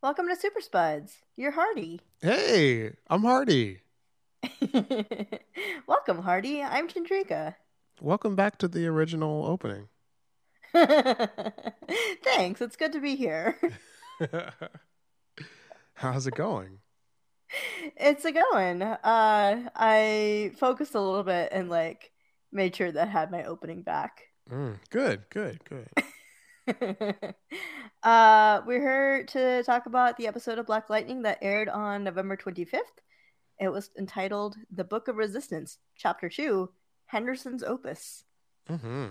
Welcome to Super Spuds. You're Hardy. Hey, I'm Hardy. Welcome, Hardy. I'm Chandrika. Welcome back to the original opening. Thanks. It's good to be here. How's it going? It's a going. Uh, I focused a little bit and like made sure that I had my opening back. Mm, good, good, good. uh, we're here to talk about the episode of Black Lightning that aired on November 25th. It was entitled The Book of Resistance, Chapter 2, Henderson's Opus. Mm-hmm.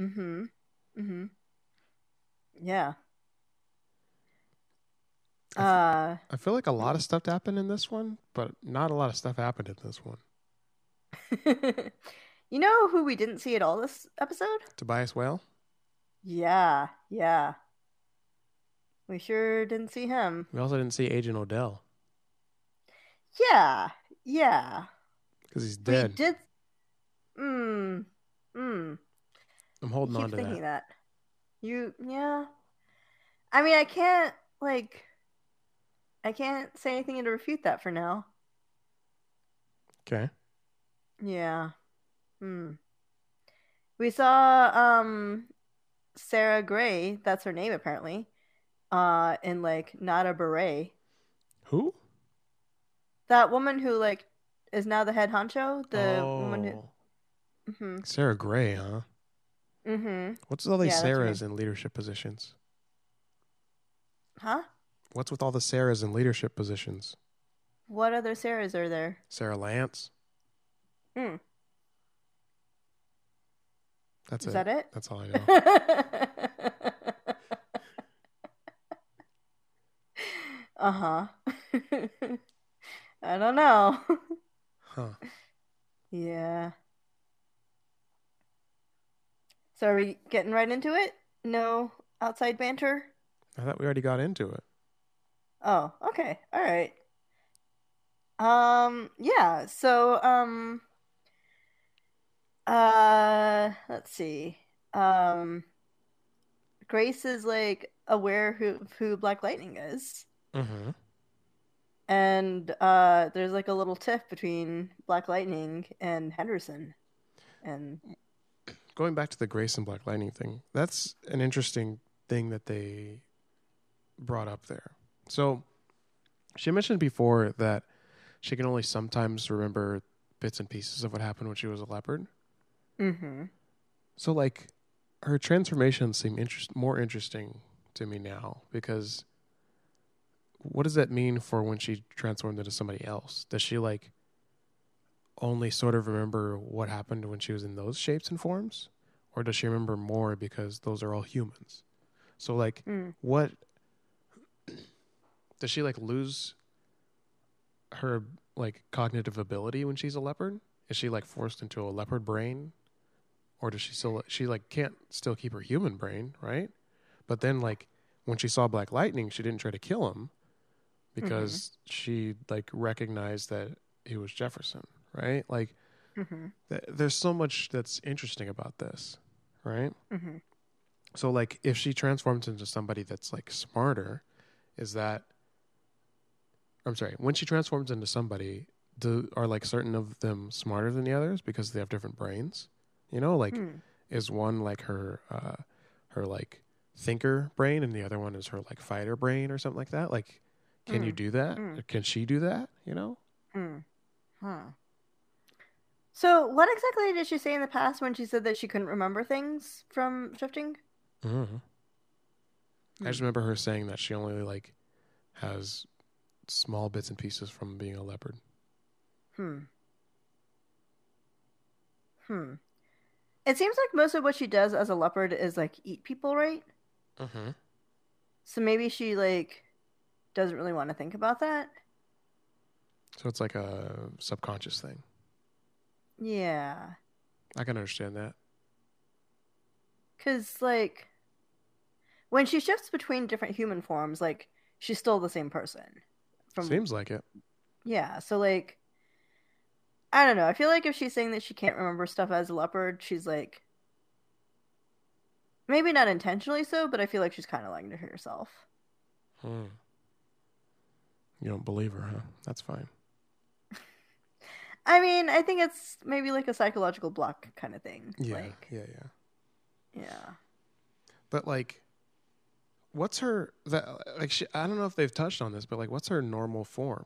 Mm-hmm. Mm-hmm. Yeah. I f- Uh, I feel like a lot of stuff happened in this one, but not a lot of stuff happened in this one. you know who we didn't see at all this episode? Tobias Whale? Yeah, yeah. We sure didn't see him. We also didn't see Agent Odell Yeah, yeah. because he's dead. We did. Mm, mm. I'm holding on to thinking that. that. You, yeah. I mean, I can't like. I can't say anything to refute that for now. Okay. Yeah. Hmm. We saw um Sarah Gray, that's her name apparently, uh in like Not a Beret. Who? That woman who like is now the head honcho, the oh, woman who Mhm. Sarah Gray, huh? Mhm. What's with all these Yeah, Sarahs in leadership positions? Huh? What's with all the Sarahs in leadership positions? What other Sarahs are there? Sarah Lance. Hmm. That's Is it. that it? That's all I know. uh-huh. I don't know. huh. Yeah. So are we getting right into it? No outside banter? I thought we already got into it. Oh, okay. All right. Um, yeah. So, um uh let's see. Um Grace is like aware who who Black Lightning is. Mm-hmm. And uh there's like a little tiff between Black Lightning and Henderson. And Going back to the Grace and Black Lightning thing, that's an interesting thing that they brought up there. So she mentioned before that she can only sometimes remember bits and pieces of what happened when she was a leopard. Mhm. So like her transformations seem interest more interesting to me now because what does that mean for when she transformed into somebody else? Does she like only sort of remember what happened when she was in those shapes and forms? Or does she remember more because those are all humans? So like Mm. what does she like lose her like cognitive ability when she's a leopard? Is she like forced into a leopard brain? Or does she still she like can't still keep her human brain, right? But then like when she saw Black Lightning, she didn't try to kill him because she like recognized that he was Jefferson, right? Like Mhm. th- there's so much that's interesting about this, right? Mhm. So like if she transforms into somebody that's like smarter, is that I'm sorry, when she transforms into somebody, do are like certain of them smarter than the others because they have different brains? You know, like Hmm. is one like her uh her like thinker brain and the other one is her like fighter brain or something like that? Like can you Mm. do that? Mm. Can she do that, you know? Hmm. Huh. So, what exactly did she say in the past when she said that she couldn't remember things from shifting? Mm-hmm. I just Hmm. remember her saying that she only like has small bits and pieces from being a leopard. Hmm. Hmm. It seems like most of what she does as a leopard is like eat people, right? Mm-hmm. So maybe she like doesn't really want to think about that. So it's like a subconscious thing. Yeah. I can understand that. Cuz like when she shifts between different human forms, like she's still the same person. From Seems like it. Yeah, so like I don't know. I feel like if she's saying that she can't remember stuff as a leopard, she's like maybe not intentionally so, but I feel like she's kind of lying to herself. Hmm. You don't believe her, huh? That's fine. I mean, I think it's maybe like a psychological block kind of thing. Yeah, Like, yeah, yeah. yeah. But like, what's her that like? She, I don't know if they've touched on this, but like, what's her normal form?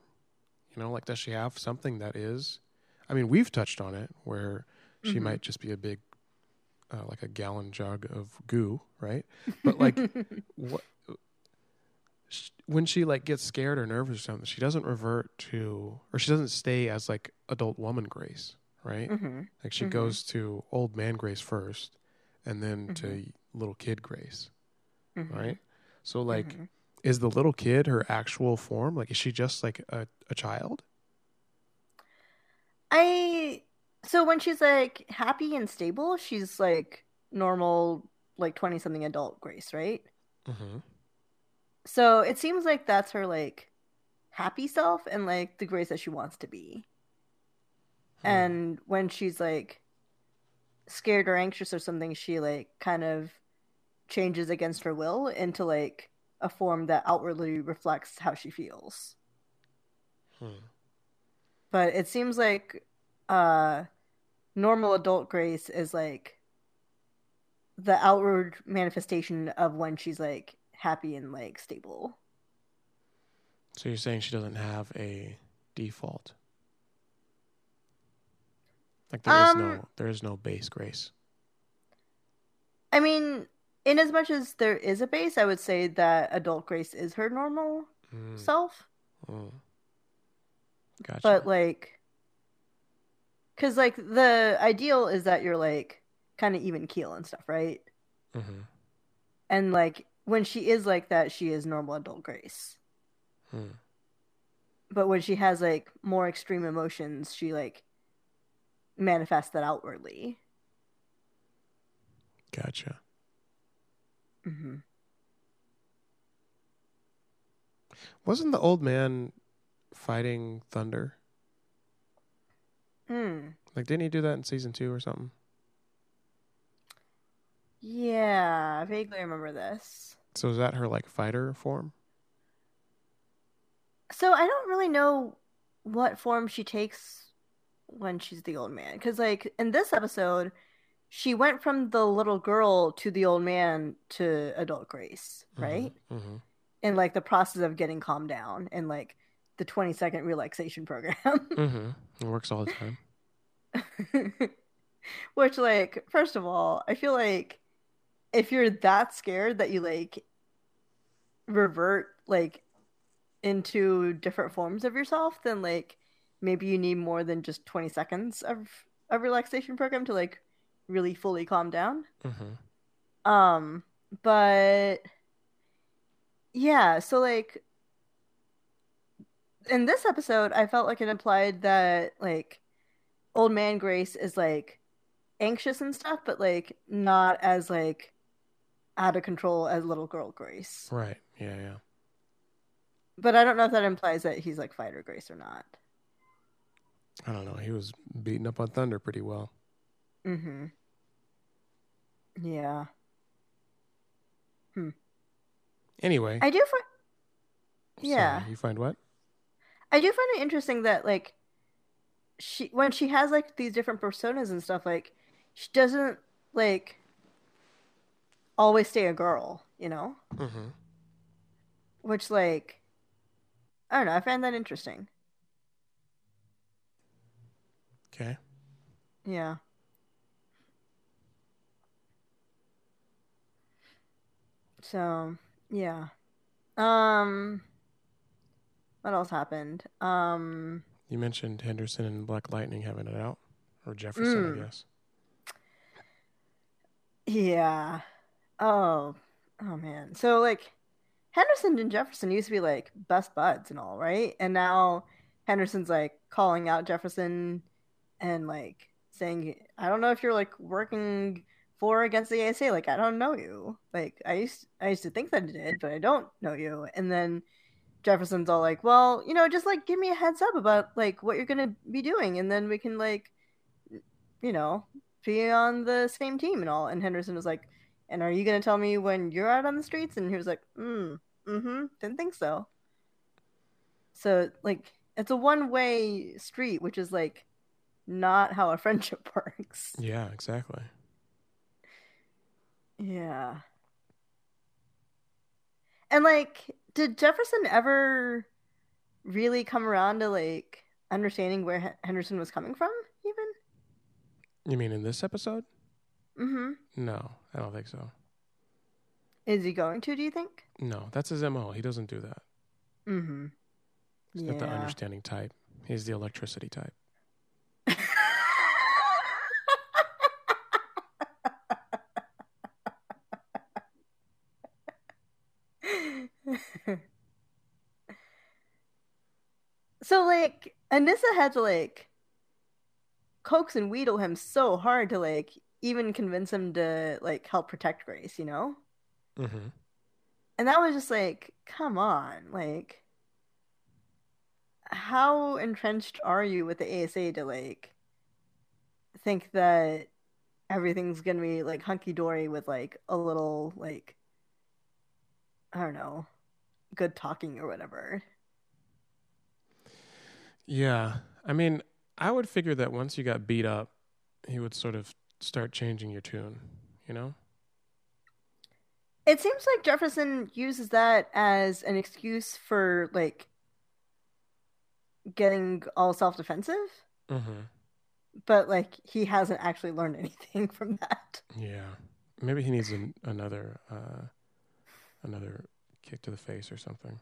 You know, like, does she have something that is? I mean, we've touched on it where she Mhm. might just be a big, uh, like a gallon jug of goo, right? But like, what? sh- When she like gets scared or nervous or something, she doesn't revert to, or she doesn't stay as like adult woman Grace, right? hmm Like she Mhm. goes to old man Grace first, and then to Mm-hmm. little kid Grace, hmm right? So like, Mhm. is the little kid her actual form? Like, is she just like a, a child? I so when she's like happy and stable, she's like normal, like twenty something adult Grace, right? Mm-hmm. So it seems like that's her like happy self and like the Grace that she wants to be. Hmm. And when she's like scared or anxious or something, she like kind of changes against her will into like a form that outwardly reflects how she feels. Hmm. But it seems like uh normal adult Grace is like the outward manifestation of when she's like happy and like stable. So you're saying she doesn't have a default? Like there is Um, no there is no base Grace. I mean, in as much as there is a base, I would say that adult Grace is her normal Mm, self. mm. Gotcha. But like, because like the ideal is that you're like kind of even keel and stuff, right? mm-hmm. And like when she is like that, she is normal adult Grace. Hmm. But when she has like more extreme emotions, she like manifests that outwardly. Gotcha. Mm-hmm. Wasn't the old man fighting Thunder? Mm. Like, didn't he do that in season two or something? Yeah, I vaguely remember this. So is that her like fighter form? So I don't really know what form she takes when she's the old man. Because, like, in this episode, she went from the little girl to the old man to adult Grace, right? Mm-hmm. In, like, the process of getting calmed down and, like, the 20 second relaxation program. Mm-hmm. It works all the time. Which, like, first of all, I feel like if you're that scared that you, like, revert, like, into different forms of yourself, then, like, maybe you need more than just 20 seconds of a relaxation program to, like, really fully calm down. Mm-hmm. Um, but yeah, so like in this episode, I felt like it implied that like old man Grace is like anxious and stuff, but like not as like out of control as little girl Grace. Right. Yeah. Yeah. But I don't know if that implies that he's like fighter Grace or not. I don't know. He was beating up on Thunder pretty well. Mm-hmm. Yeah. Hmm. Anyway. I do find sorry, yeah. you find what? I do find it interesting that like she when she has like these different personas and stuff like she doesn't like always stay a girl, you know? Mm-hmm. Which like I don't know, I find that interesting. Okay. Yeah. So, yeah. Um what else happened? Um You mentioned Henderson and Black Lightning having it out, or Jefferson, Mm. I guess. Yeah. Oh. Oh man. So like Henderson and Jefferson used to be like best buds and all, right? And now Henderson's like calling out Jefferson and like saying, I don't know if you're like working for or against the ASA. Like I don't know you. Like I used I used to think that I did, but I don't know you. And then Jefferson's all like, Well, you know, just like give me a heads up about like what you're gonna be doing and then we can like you know, be on the same team and all. And Henderson was like, and are you going to tell me when you're out on the streets? And he was like, mm, mm-hmm, didn't think so. So like it's a one way street, which is like not how a friendship works. Yeah, exactly. Yeah. And like, did Jefferson ever really come around to like understanding where H- Henderson was coming from? Even. You mean in this episode? Mm-hmm. No, I don't think so. Is he going to? Do you think? No, that's his mo. He doesn't do that. Mm-hmm. He's Yeah. not the understanding type. He's the electricity type. So like Anissa had to like coax and wheedle him so hard to like even convince him to like help protect Grace, you know? Mm-hmm. And that was just like, come on, like how entrenched are you with the ASA to like think that everything's gonna be like hunky dory with like a little like I don't know, good talking or whatever. Yeah. I mean, I would figure that once you got beat up, he would sort of start changing your tune, you know? It seems like Jefferson uses that as an excuse for like getting all self-defensive, Mm-hmm. but like he hasn't actually learned anything from that. Yeah. Maybe he needs an, another uh, another kick to the face or something.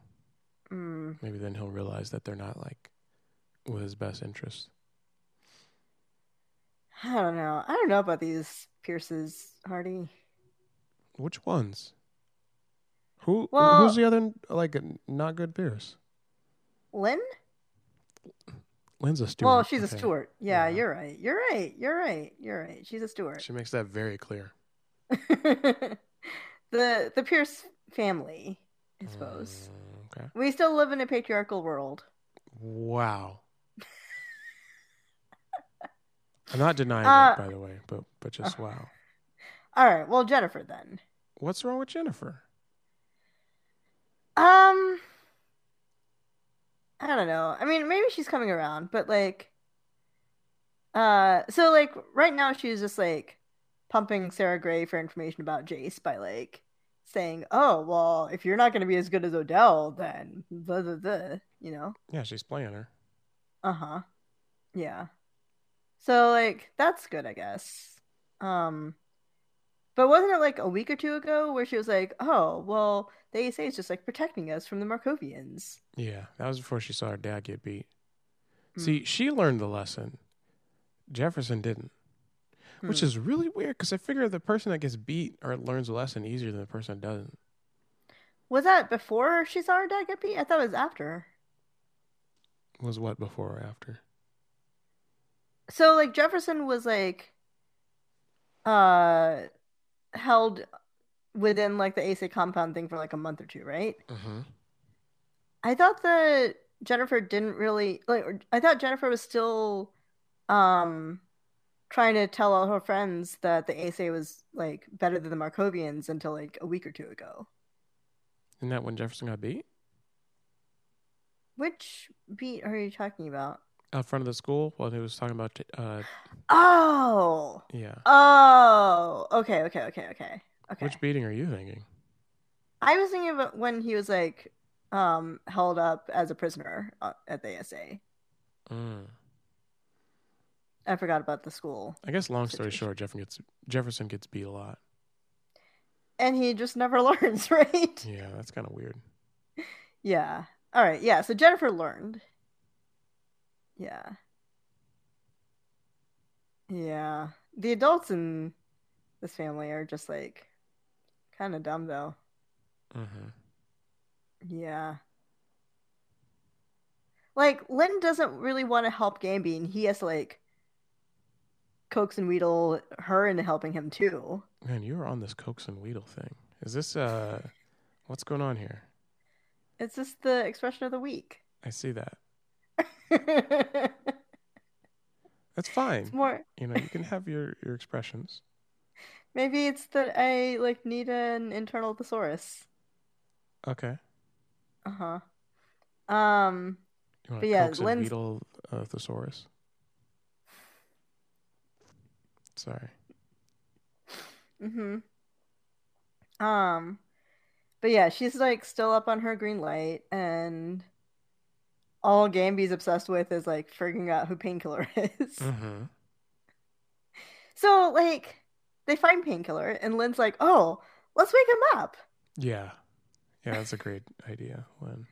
Mm. Maybe then he'll realize that they're not like with his best interest. I don't know. I don't know about these Pierces, Hardy. Which ones? Who Well- who's the other like not good Pierce? Lynn? Lynn's a Stewart. Well, she's a okay. Stewart. Yeah, Yeah. you're right. You're right. You're right. You're right. She's a Stewart. She makes that very clear. the the Pierce family, I suppose. Mm, okay. We still live in a patriarchal world. Wow. I'm not denying Uh, it, by the way, but but just wow. All right. Well, Jennifer then. What's wrong with Jennifer? Um, I don't know. I mean, maybe she's coming around, but like, uh, so like right now she's just like pumping Sarah Gray for information about Jace by like saying, "Oh, well, if you're not going to be as good as Odell, then blah blah blah," you know? Yeah, she's playing her. Uh huh. Yeah. So like that's good, I guess. Um, but wasn't it like a week or two ago where she was like, "Oh, well, the ASA is just like protecting us from the Markovians." Yeah, that was before she saw her dad get beat. Hmm. See, she learned the lesson. Jefferson didn't, which Hmm. is really weird because I figure the person that gets beat or learns a lesson easier than the person that doesn't. Was that before she saw her dad get beat? I thought it was after. Was what before or after? So like Jefferson was like uh held within like the ASA compound thing for like a month or two, right? Mm-hmm. I thought that Jennifer didn't really like or- I thought Jennifer was still um trying to tell all her friends that the ASA was like better than the Markovians until like a week or two ago. Isn't that when Jefferson got beat? Which beat are you talking about? Out front of the school while he was talking about, uh, Oh. yeah. Oh. Okay, okay, okay, okay. Okay. Which beating are you thinking? I was thinking about when he was like um held up as a prisoner uh, at the ASA. Mm. I forgot about the school. I guess long story Situation. short, Jefferson gets Jefferson gets beat a lot. And he just never learns, right? Yeah, that's kind of weird. Yeah. All right. Yeah. So Jennifer learned. Yeah. Yeah. The adults in this family are just like kind of dumb, though. Mm-hmm. Yeah. Like, Lynn doesn't really want to help Gambi, and he has to, like, coax and wheedle her into helping him, too. Man, you were on this coax and wheedle thing. Is this uh, what's going on here? It's just the expression of the week. I see that. That's fine. more. You know, you can have your your expressions. Maybe it's that I, like, need an internal thesaurus. Okay. Uh huh. Um, You want But to yeah, Lynn's- beetle uh, thesaurus? Sorry. Mm-hmm. Um, but yeah, she's like still up on her green light, and all Gambi's obsessed with is like figuring out who Painkiller is. Mm-hmm. So like, they find Painkiller, and Lynn's like, "Oh, let's wake him up." Yeah. Yeah, that's a great idea, Lynn.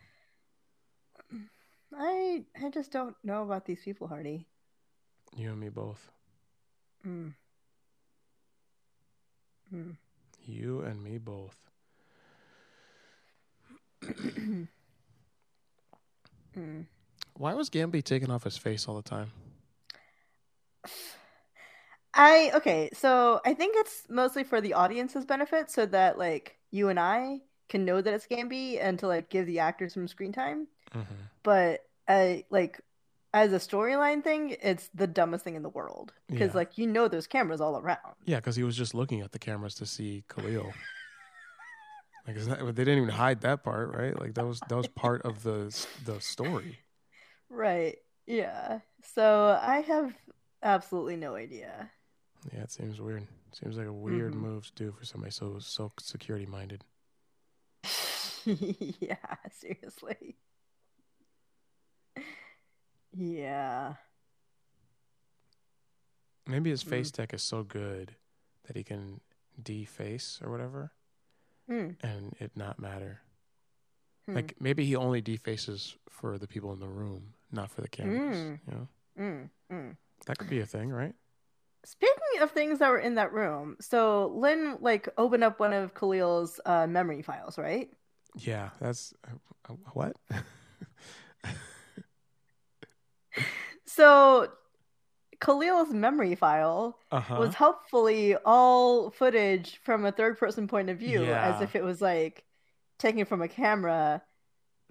I I just don't know about these people, Hardy. You and me both. Mm. Mm. You and me both. Mm. Why was Gambi taking off his face all the time? I okay, so I think it's mostly for the audience's benefit, so that like you and I can know that it's Gambi and to like give the actors some screen time. Mm-hmm. But I like as a storyline thing, it's the dumbest thing in the world because Yeah. like you know there's cameras all around. Yeah, because he was just looking at the cameras to see Khalil. like, that, they didn't even hide that part, right? Like that was that was part of the the story. Right. Yeah. So I have absolutely no idea. Yeah, it seems weird. Seems like a weird Mhm. move to do for somebody so so security minded. yeah, seriously. Yeah. Maybe his Mm. face tech is so good that he can deface or whatever, Mm. and it not matter. Hmm. Like maybe he only defaces for the people in the room, not for the cameras. Mm. You know, Mm. Mm. that could be a thing, right? Speaking of things that were in that room, so Lynn like opened up one of Khalil's uh, memory files, right? Yeah, that's uh, what. So Khalil's memory file Uh huh. was helpfully all footage from a third person point of view, Yeah. as if it was like taken from a camera,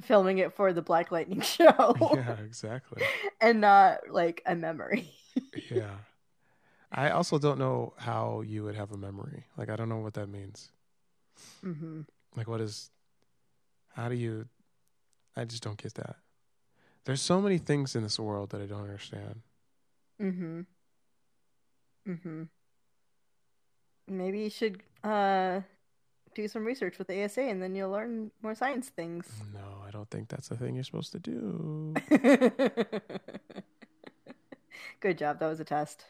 filming it for the Black Lightning show, yeah, exactly. and not like a memory. Yeah. I also don't know how you would have a memory. Like I don't know what that means. hmm Like what is how do you I just don't get that. There's so many things in this world that I don't understand. hmm hmm Maybe you should uh, do some research with ASA, and then you'll learn more science things. No, I don't think that's the thing you're supposed to do. Good job. That was a test.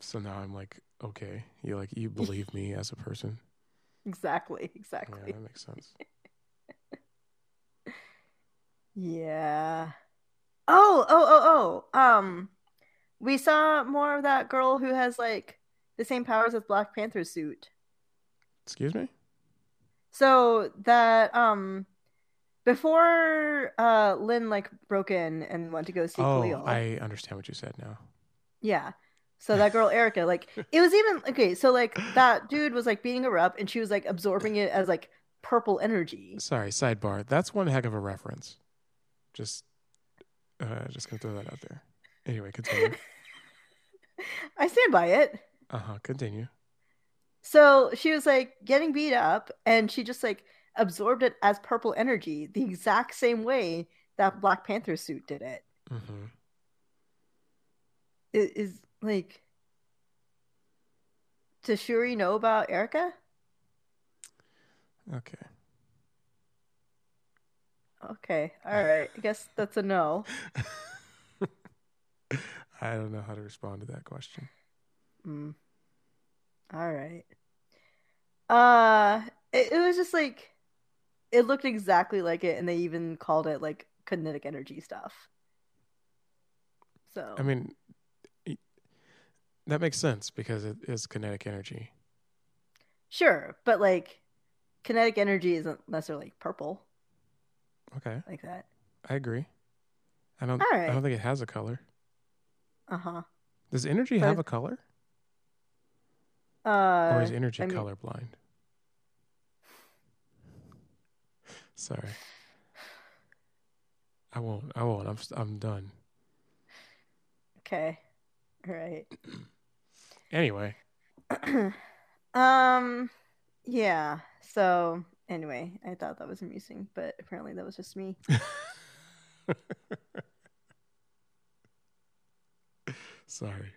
so now I'm like, okay, you like you believe me as a person. Exactly. Yeah, Exactly. that makes sense. Yeah. Oh, oh, oh, oh. Um, we saw more of that girl who has like the same powers as Black Panther's suit. Excuse me? So that um, before uh Lynn like broke in and went to go see oh, Khalil. I understand what you said now. Yeah. So that girl Erica, like it was even okay. So like that dude was like beating her up, and she was like absorbing it as like purple energy. Sorry, sidebar. That's one heck of a reference. Just uh just gonna throw that out there. Anyway, continue. I stand by it. Uh-huh, continue. So she was like getting beat up, and she just like absorbed it as purple energy, the exact same way that Black Panther suit did it. Mm-hmm. It is like, does Shuri know about Erica? Okay. Okay, all right. I guess that's a no. I don't know how to respond to that question. Mm. All right. Uh, it, it was just like it looked exactly like it, and they even called it like kinetic energy stuff. So I mean, that makes sense because it is kinetic energy. sure, but like kinetic energy isn't necessarily purple Okay, like that. I agree. I don't. I don't think it has a color. Uh huh. Does energy But have a color, Uh, or is energy I mean- colorblind? Sorry, I won't. I won't. I'm. I'm done. okay. All right. Anyway, um. Yeah. So Anyway, I thought that was amusing, but apparently that was just me. Sorry.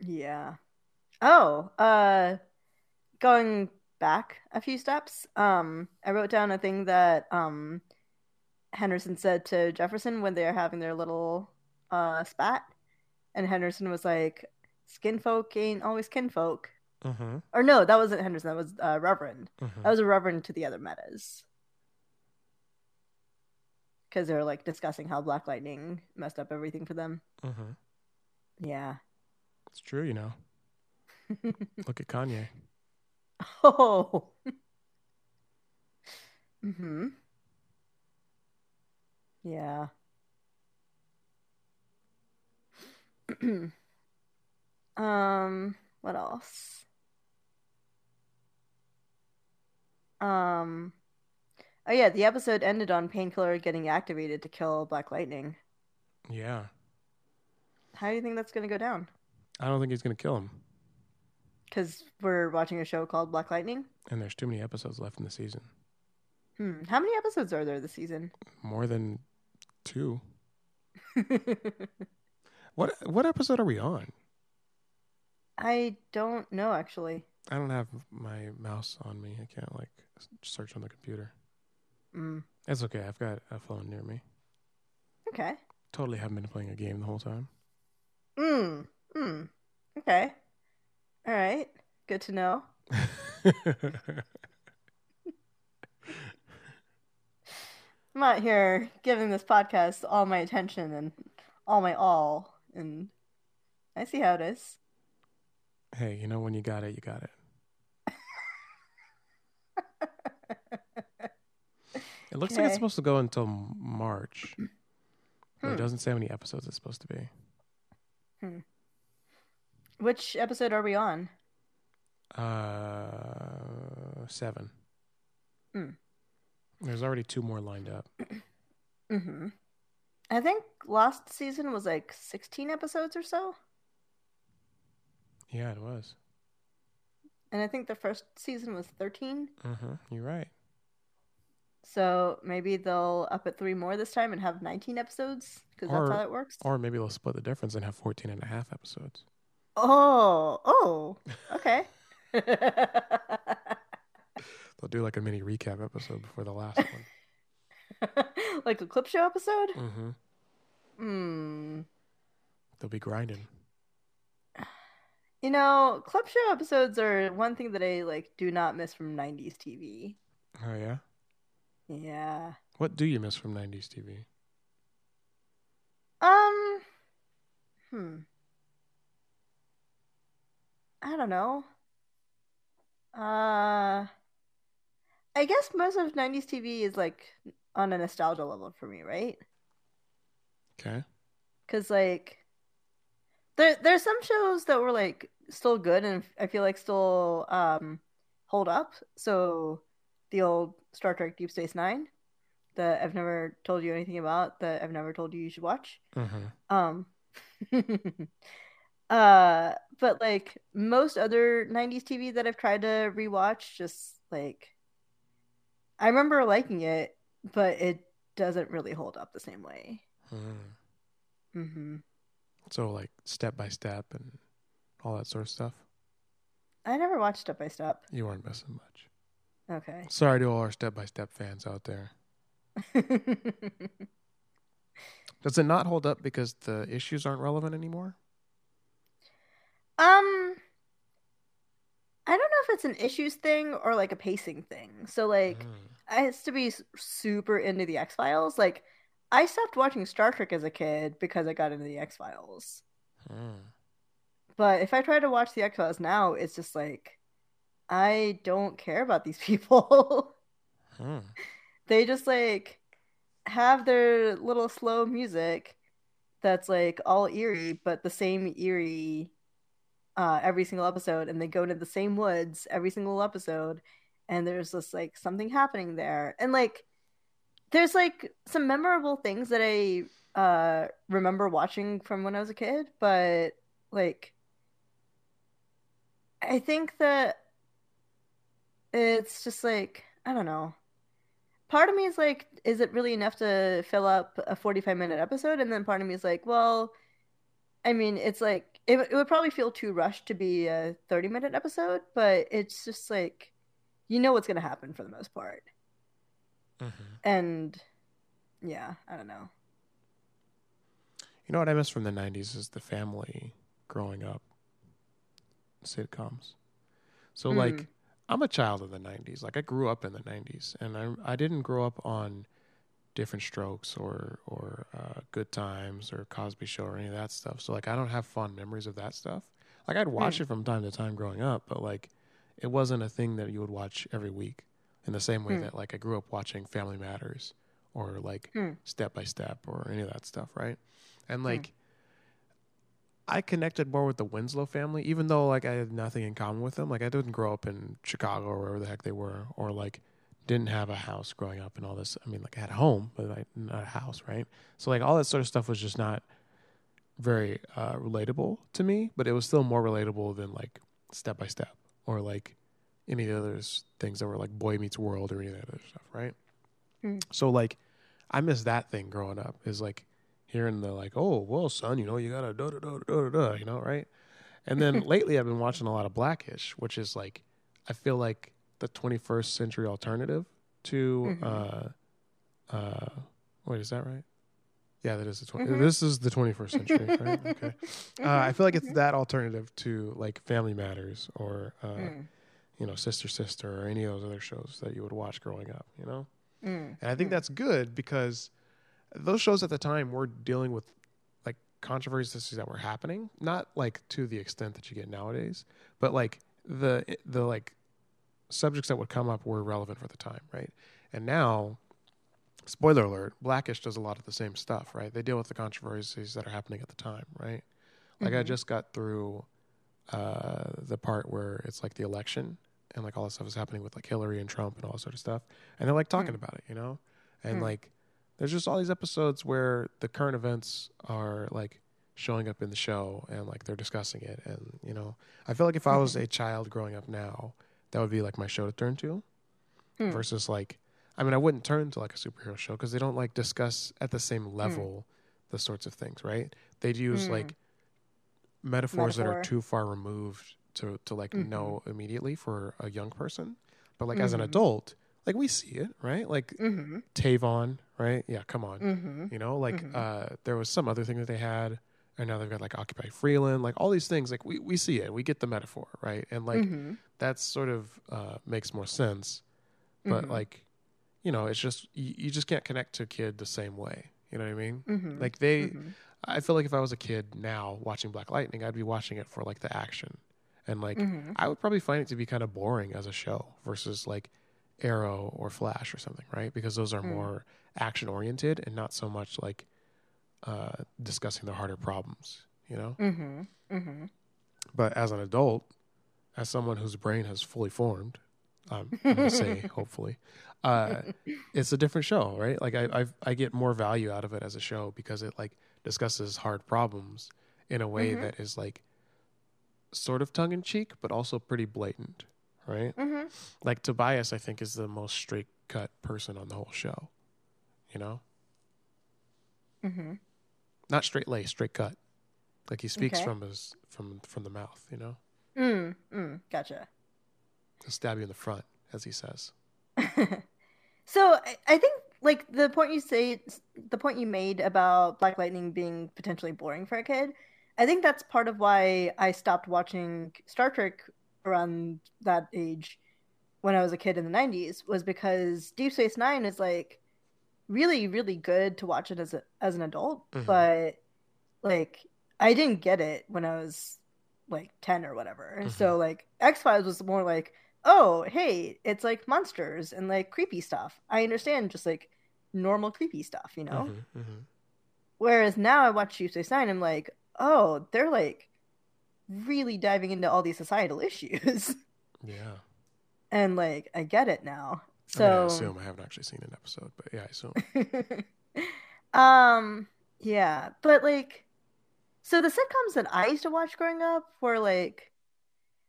Yeah. Oh, uh going back a few steps, um I wrote down a thing that um Henderson said to Jefferson when they are having their little uh spat and Henderson was like, "Skinfolk ain't always kinfolk." Mm-hmm. Or no, that wasn't Henderson, that was uh Reverend. mm-hmm. That was a reverend to the other metas. Because they were like discussing how Black Lightning messed up everything for them. Mm-hmm. Yeah. It's true, you know. Look at Kanye. Oh. hmm. Yeah. um, what else? Um, oh yeah, the episode ended on Painkiller getting activated to kill Black Lightning. Yeah. How do you think that's going to go down? I don't think he's gonna kill him. Because we're watching a show called Black Lightning. And there's too many episodes left in the season. Hmm. How many episodes are there this season? More than two. What what episode are we on? I don't know actually. I don't have my mouse on me. I can't like search on the computer. Mm. It's okay. I've got a phone near me. Okay. Totally haven't been playing a game the whole time. Mm. Mm. Okay. All right. Good to know. I'm out here giving this podcast all my attention and all my all, and I see how it is. hey, you know when you got it, you got it. It looks like it's supposed to go until March. But Hmm. it doesn't say how many episodes it's supposed to be. Which episode are we on? Uh, seven. Hmm. There's already two more lined up. Mm-hmm. I think last season was like 16 episodes or so, Yeah, it was. and I think the first season was 13. Mm-hmm. You're right. So maybe they'll up it three more this time and have 19 episodes because that's how it works. Or maybe they'll split the difference and have 14 and a half episodes. Oh, oh, okay. They'll do like a mini recap episode before the last one. like a clip show episode? Mm-hmm. Hmm. They'll be grinding. You know, clip show episodes are one thing that I like do not miss from 90s TV. Oh, yeah? Yeah. What do you miss from 90s TV? Um. Hmm. I don't know. Uh. I guess most of 90s TV is like on a nostalgia level for me, right? Okay. Because like there there's some shows that were like still good and I feel like still um hold up. So the old Star Trek Deep Space Nine that I've never told you anything about that I've never told you you should watch. Mm-hmm. Um uh but like most other 90s TV that I've tried to rewatch just like I remember liking it, but it doesn't really hold up the same way. Mm. hmm So, like, step by step and all that sort of stuff. I never watched Step by Step. You weren't missing much. Okay. Sorry to all our step by step fans out there. Does it not hold up because the issues aren't relevant anymore? um I don't know if it's an issues thing or like a pacing thing. So like Mm. I used to be super into the X-Files. Like I stopped watching Star Trek as a kid because I got into the X-Files. Mm. But if I try to watch the X-Files now, it's just like I don't care about these people. Mm. they just like have their little slow music that's like all eerie, but the same eerie uh, every single episode, and they go to the same woods every single episode, and there's just like something happening there, and like there's like some memorable things that I uh, remember watching from when I was a kid, but like I think that it's just like I don't know. part of me is like, is it really enough to fill up a 45 minute episode? And then part of me is like, well, I mean, it's like, it, it would probably feel too rushed to be a 30 minute episode, but it's just like, you know what's going to happen for the most part. Mm-hmm. And yeah, I don't know. You know what I miss from the '90s is the family growing up sitcoms. So Mm. like, I'm a child of the '90s. Like I grew up in the '90s, and I I didn't grow up on Diff'rent Strokes or or uh, Good Times or Cosby Show or any of that stuff. So like, I don't have fond memories of that stuff. Like I'd watch Mm. it from time to time growing up, but like, it wasn't a thing that you would watch every week. In the same way Mm. that like I grew up watching Family Matters or like Mm. Step by Step or any of that stuff, right? And Mm. like, I connected more with the Winslow family, even though like I had nothing in common with them. Like I didn't grow up in Chicago or wherever the heck they were, or like didn't have a house growing up and all this. I mean, like I had a home, but like not a house, right? So like all that sort of stuff was just not very uh, relatable to me, but it was still more relatable than like Step by Step or like any of the other things that were like Boy Meets World or any of that other stuff, right? Mm. So like I miss that thing growing up is like hearing the like, oh well, son, you know, you gotta da da da da da da, you know, right? And then lately, I've been watching a lot of Blackish, which is like, I feel like the 21st century alternative to, Mhm. uh, uh, wait, is that right? Yeah, that is the 20. Mhm. This is the 21st century, right? Okay. Uh, I feel like it's that alternative to like Family Matters or, uh, Mm. you know, Sister Sister or any of those other shows that you would watch growing up, you know? Mm. And I think Mm. that's good because those shows at the time were dealing with like controversies that were happening, not like to the extent that you get nowadays, but like the the like subjects that would come up were relevant for the time, right? And now spoiler alert, Blackish does a lot of the same stuff, right? They deal with the controversies that are happening at the time, right? Like I Mhm. just got through uh the part where it's like the election and like all this stuff is happening with like Hillary and Trump and all that sort of stuff. And they're like talking Mm. about it, you know? And Mm. like there's just all these episodes where the current events are like showing up in the show and like they're discussing it and you know, I feel like if I was a child growing up now, that would be like my show to turn to Mm. versus like I mean, I wouldn't turn to like a superhero show because they don't like discuss at the same level the sorts of things, right? They'd use Mm. like metaphors that are too far removed to to like Mhm. know immediately for a young person. But like as an Mhm. adult, like we see it, right? Like Mhm. Tavon, right? Yeah, come on. Mhm. You know, like Mhm. uh there was some other thing that they had and now they've got like Occupy Freeland, like all these things, like we, we see it, we get the metaphor, right? And like Mhm. that's sort of uh makes more sense. But Mhm. like, you know, it's just you, you just can't connect to a kid the same way. You know what I mean? Mhm. Like they. I feel like if I was a kid now watching Black Lightning, I'd be watching it for like the action. And like. I would probably find it to be kind of boring as a show versus like Arrow or Flash or something, right? Because those are Mm. more action oriented and not so much like uh discussing the harder problems, you know? Mhm. Mhm. But as an adult, as someone whose brain has fully formed, um, I'm gonna say hopefully, uh, it's a different show, right? Like I, I I get more value out of it as a show because it like discusses hard problems in a way Mhm. that is like sort of tongue in cheek, but also pretty blatant, right? Mhm. Like Tobias, I think is the most straight cut person on the whole show. You know, Mhm. not straight lace, straight cut. Like he speaks Okay. from his from from the mouth. You know, Mm. Mm. Gotcha. he'll stab you in the front, as he says. so I, I think like the point you say the point you made about black lightning being potentially boring for a kid i think that's part of why i stopped watching star trek around that age when i was a kid in the 90s was because deep space nine is like really really good to watch it as a, as an adult Mhm. but like i didn't get it when i was like 10 or whatever Mhm. so like x-files was more like oh hey it's like monsters and like creepy stuff i understand just like normal creepy stuff you know Mhm, mhm. whereas now i watch Deep Space Nine, i'm like oh they're like really diving into all these societal issues Yeah. and like i get it now I, mean, I so assume I haven't actually seen an episode, but yeah, I assume. um yeah but like so the sitcoms that i used to watch growing up were like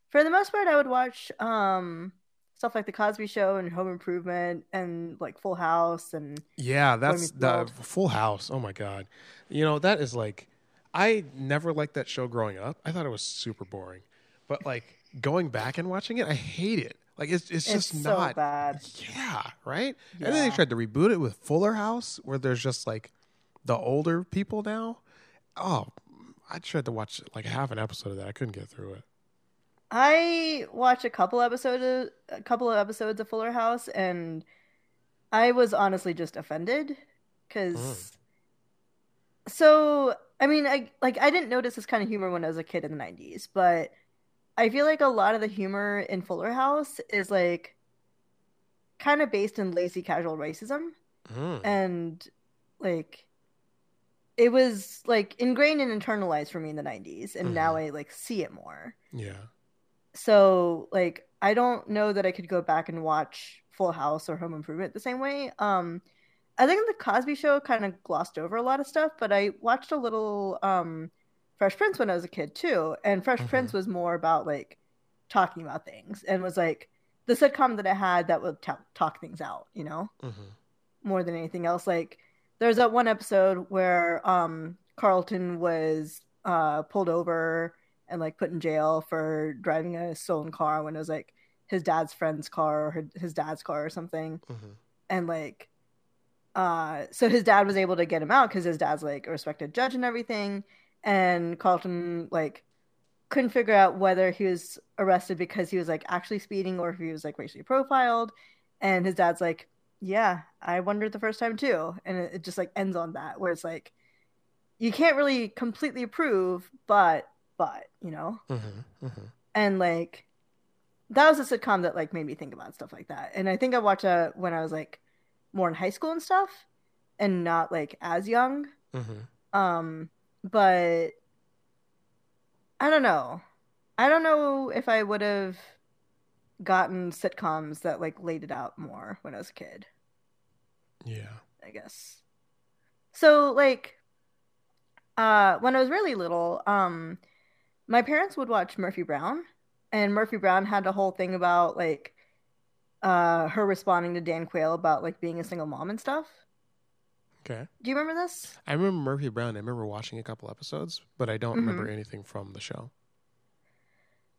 for the most part i would watch um stuff like The Cosby Show and Home Improvement and like Full House and Yeah, that's the Full House. Oh my god, you know that is like, I never liked that show growing up. I thought it was super boring, but like going back and watching it, I hate it. Like it's it's it's just so not. bad. Yeah, right. And then they tried to reboot it with Fuller House, where there's just like the older people now. Oh, I tried to watch like half an episode of that. I couldn't get through it. I watched a couple episodes of, a couple of episodes of Fuller House and I was honestly just offended cuz Mm. so I mean I like I didn't notice this kind of humor when I was a kid in the 90s, but I feel like a lot of the humor in Fuller House is like kind of based in lazy casual racism Mm. and like it was like ingrained and internalized for me in the 90s and now I like see it more. Yeah. So like I don't know that I could go back and watch Full House or Home Improvement the same way. Um I think the Cosby show kind of glossed over a lot of stuff, but I watched a little um Fresh Prince when I was a kid too, and Fresh Mhm. Prince was more about like talking about things and was like the sitcom that I had that would ta- talk things out, you know? hmm more than anything else. Like there's that one episode where um Carlton was uh pulled over and like put in jail for driving a stolen car when it was like his dad's friend's car or his dad's car or something. hmm And like uh so his dad was able to get him out because his dad's like a respected judge and everything. And Carlton like couldn't figure out whether he was arrested because he was like actually speeding or if he was like racially profiled. And his dad's like, Yeah, I wondered the first time too. And it, it just like ends on that where it's like you can't really completely prove, but but, you know? hmm hmm And like that was a sitcom that like made me think about stuff like that. And I think I watched it when I was like more in high school and stuff and not like as young. hmm Um, but I don't know. I don't know if I would have gotten sitcoms that like laid it out more when I was a kid, Yeah. I guess. So like uh when I was really little, um my parents would watch Murphy Brown and Murphy Brown had a whole thing about like uh her responding to Dan Quayle about like being a single mom and stuff. Okay. Do you remember this? I remember Murphy Brown. I remember watching a couple episodes, but I don't Mm-hmm. remember anything from the show.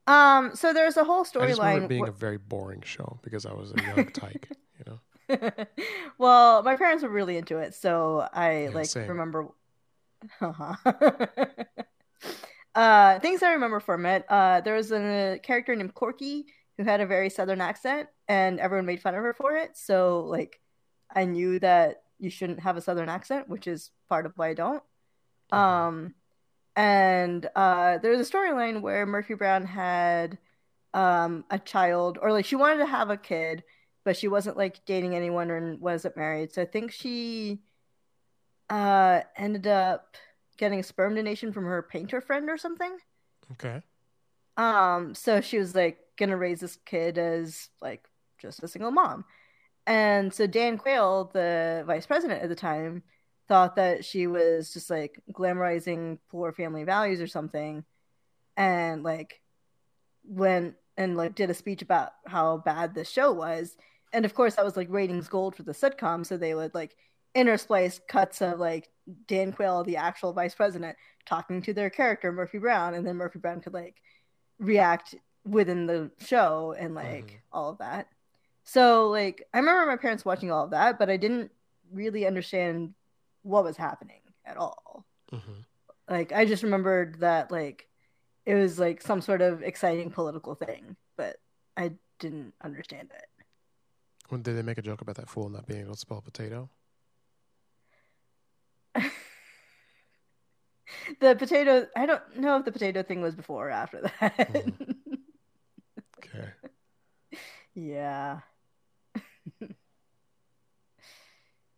Um so there's a whole storyline being wh- a very boring show because I was a young tyke. You know. well, my parents were really into it, so I Yeah, like same. remember. uh, things I remember from it. Uh, there was a character named Corky who had a very southern accent, and everyone made fun of her for it. So, like, I knew that you shouldn't have a southern accent, which is part of why I don't. Mhm. Um, and uh, there was a storyline where Murphy Brown had um a child, or like she wanted to have a kid, but she wasn't like dating anyone or wasn't married. So I think she uh ended up getting a sperm donation from her painter friend or something. Okay. Um, so she was like gonna raise this kid as like just a single mom. And so Dan Quayle, the vice president at the time, thought that she was just like glamorizing poor family values or something, and like went and like did a speech about how bad the show was. And of course that was like ratings gold for the sitcom, so they would like intersplice cuts of like Dan Quayle, the actual vice president, talking to their character, Murphy Brown, and then Murphy Brown could like react within the show and like Mhm. all of that. So like I remember my parents watching all of that, but I didn't really understand what was happening at all. hmm Like I just remembered that like it was like some sort of exciting political thing, but I didn't understand it. When did they make a joke about that fool not being able to spell potato? The potato I don't know if the potato thing was before or after that. Mhm. Yeah.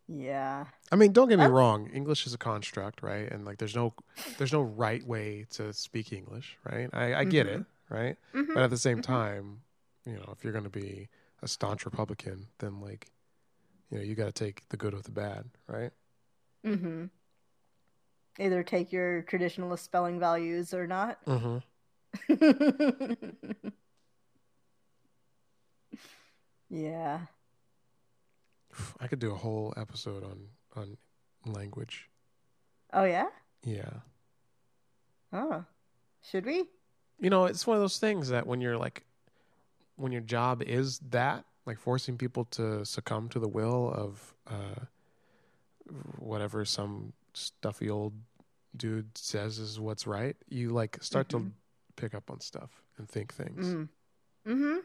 yeah. I mean, don't get me wrong. English is a construct, right? And like, there's no, there's no right way to speak English, right? I, I get it, right? Mhm. But at the same Mhm. time, you know, if you're going to be a staunch Republican, then like, you know, you got to take the good with the bad, right? Mm-hmm. Either take your traditionalist spelling values or not. Mm-hmm. Yeah. I could do a whole episode on on language. Oh yeah. Yeah. Oh. Should we? You know, it's one of those things that when you're like when your job is that, like forcing people to succumb to the will of uh whatever some stuffy old dude says is what's right, you like start to Mhm. pick up on stuff and think things. Mm. Mm-hmm.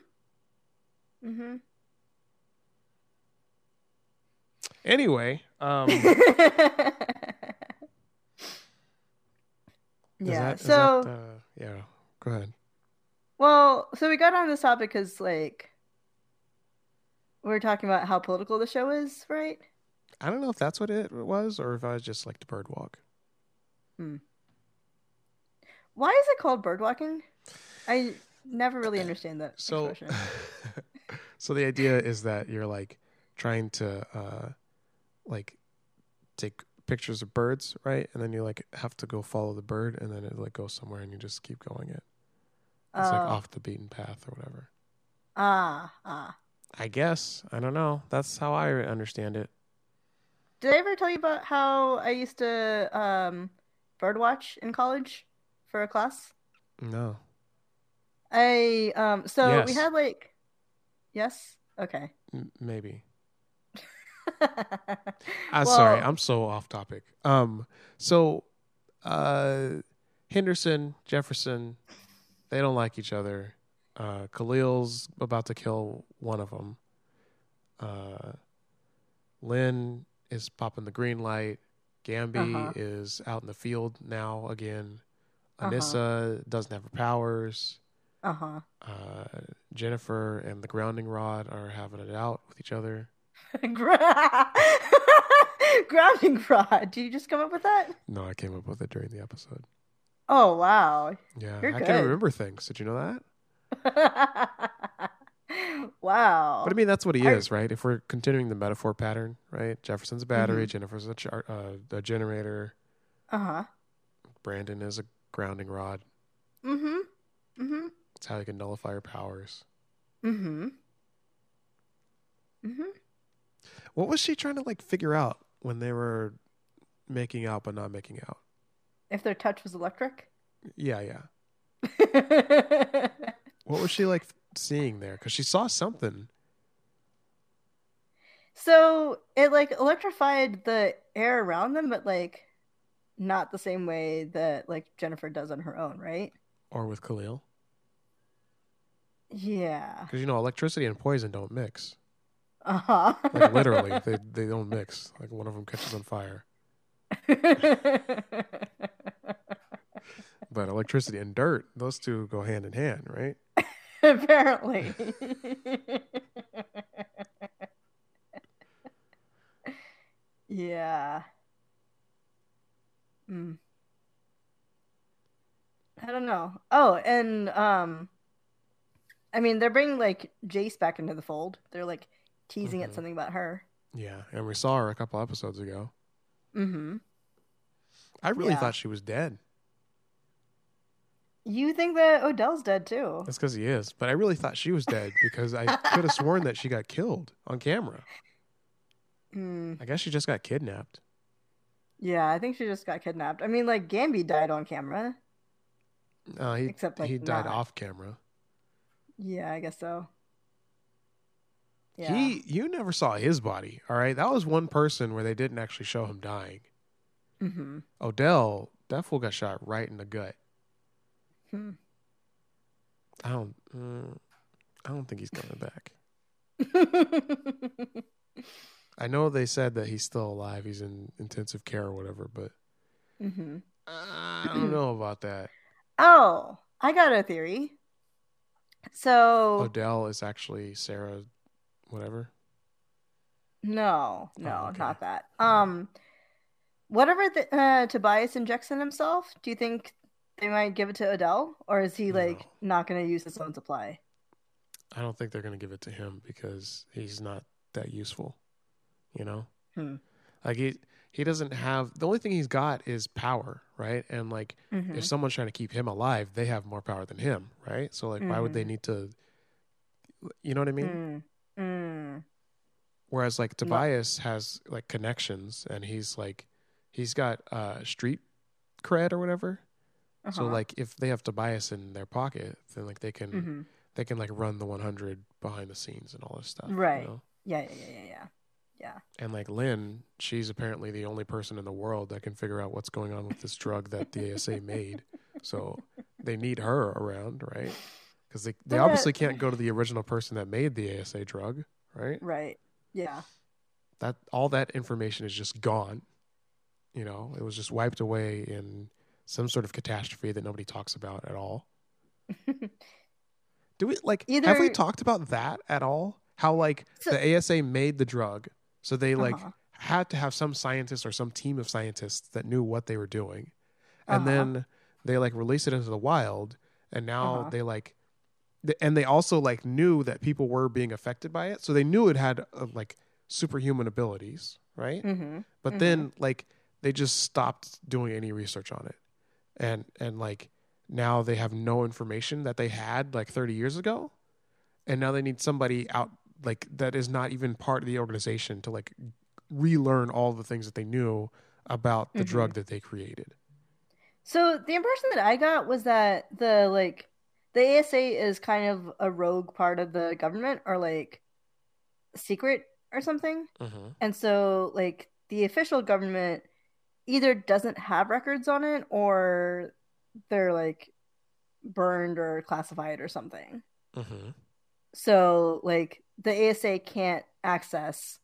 Mm-hmm. Anyway, um yeah. that- so that, uh, yeah, go ahead. Well, so we got on this topic because, like, we were talking about how political the show is, right? I don't know if that's what it was or if I was just like the bird walk. Why is it called birdwalking? I never really understand that So so the idea is that you're like trying to uh like take pictures of birds, right? And then you like have to go follow the bird and then it like goes somewhere and you just keep going it. It's like Oh. off the beaten path or whatever. Ah, ah. I guess. I don't know. That's how I understand it. Did I ever tell you about how I used to um, birdwatch in college for a class? No. I um, so we had like, yes, okay. Maybe. I'm sorry. I'm so off topic. Um so uh Henderson, Jefferson, they don't like each other. Uh Khalil's about to kill one of them. Uh Lynn is popping the green light. Gambi Uh-huh. is out in the field now again. Uh-huh. Anissa doesn't have her powers. Uh huh. Uh, Jennifer and the grounding rod are having it out with each other. Grounding rod. Did you just come up with that? No, I came up with it during the episode. Oh wow. Yeah, You're I good. can remember things. Did you know that? wow. But I mean, that's what he is, right? If we're continuing the metaphor pattern, right? Jefferson's a battery, Mm-hmm. Jennifer's a, char- uh, a generator, Uh huh. Brandon is a grounding rod. Mm hmm. Mm hmm. It's how you can nullify your powers. Mm-hmm. Mm hmm. What was she trying to like figure out when they were making out but not making out? If their touch was electric. Yeah, yeah. What was she like seeing there? Because she saw something. so it like electrified the air around them, but like not the same way that like Jennifer does on her own, right? Or with Khalil. Yeah. Because, you know, electricity and poison don't mix. Uh huh. Like, literally, they, they don't mix. Like, one of them catches on fire. But electricity and dirt, those two go hand in hand, right? Apparently. yeah. Mm. I don't know. Oh, and um I mean, they're bringing like Jace back into the fold. They're like teasing Mhm. at something about her. Yeah. And we saw her a couple episodes ago. Mm-hmm. I really Yeah. thought she was dead. You think that Odell's dead too? That's because he is. But I really thought she was dead because I could have sworn that she got killed on camera. Hmm. I guess she just got kidnapped. Yeah, I think she just got kidnapped. I mean, like Gambi died on camera. Uh, he Except, like, he died not. off camera. Yeah, I guess so. Yeah. He, you never saw his body. All right, that was one person where they didn't actually show him dying. hmm Odell, that fool got shot right in the gut. Hmm. I don't, mm, I don't think he's coming back. I know they said that he's still alive. He's in intensive care or whatever, but hmm I don't know about that. Oh, I got a theory. So Odell is actually Sarah, whatever. no, no, Oh, okay. not that. Um, whatever the, uh, Tobias injects in himself, do you think they might give it to Odell, or is he like not going to use his own supply? I don't think they're going to give it to him because he's not that useful. You know, Hmm. like he he doesn't have the only thing he's got is power, right? And like Mhm. if someone's trying to keep him alive, they have more power than him, right? So like, why would they Mhm. need to? You know what I mean? Mm, Whereas like Tobias has like connections and he's like he's got uh street cred or whatever. So Uh-huh. like if they have Tobias in their pocket, then like they can Mhm. they can like run the 100 behind the scenes and all this stuff. you Right. know? yeah, yeah, yeah, yeah, yeah. Yeah. And like Lynn, she's apparently the only person in the world that can figure out what's going on with this drug that the ASA made. So they need her around, right? Because they, they But- obviously can't go to the original person that made the ASA drug, right? Right. Yeah. That all that information is just gone. You know, it was just wiped away in some sort of catastrophe that nobody talks about at all. Do we like have we talked about that at all? How like So- the ASA made the drug, so they like Uh-huh. had to have some scientist or some team of scientists that knew what they were doing, and Uh-huh. then they like release it into the wild, and now Uh-huh. they like, and they also like knew that people were being affected by it, so they knew it had uh, like superhuman abilities, right? Mm-hmm. But Mhm. then like they just stopped doing any research on it. And and like now they have no information that they had like 30 years ago. And now they need somebody out like that is not even part of the organization to like relearn all the things that they knew about the Mhm. drug that they created. So the impression that I got was that the like the ASA is kind of a rogue part of the government or like secret or something. Mm-hmm. And so like the official government either doesn't have records on it or they're like burned or classified or something. Mm-hmm. So like the ASA can't access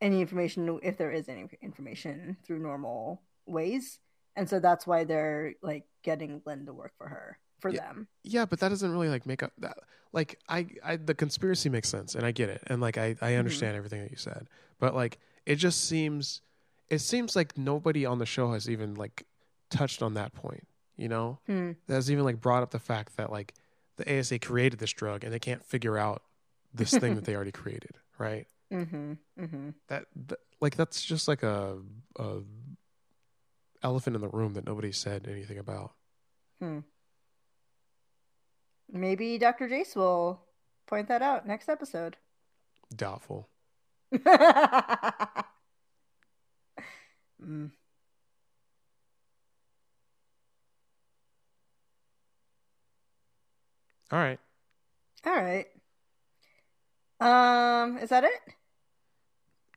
any information if there is any information through normal ways. And so that's why they're like getting Lynn to work for her for Yeah. them. Yeah, but that doesn't really like make up that like I, I the conspiracy makes sense and I get it and like I, I understand everything that you said. But like it just seems it seems like nobody on the show has even like touched on that point, you know? Hmm. That's even like brought up the fact that like the ASA created this drug and they can't figure out this thing that they already created, right? Mm-hmm. Mm-hmm. That, that like that's just like a, a elephant in the room that nobody said anything about. Maybe Dr. Jace will point that out next episode. Doubtful. Mm. All right. All right. Um, is that it?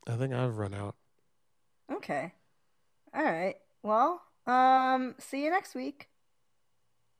I think I've run out. Okay. All right. Well, um, see you next week.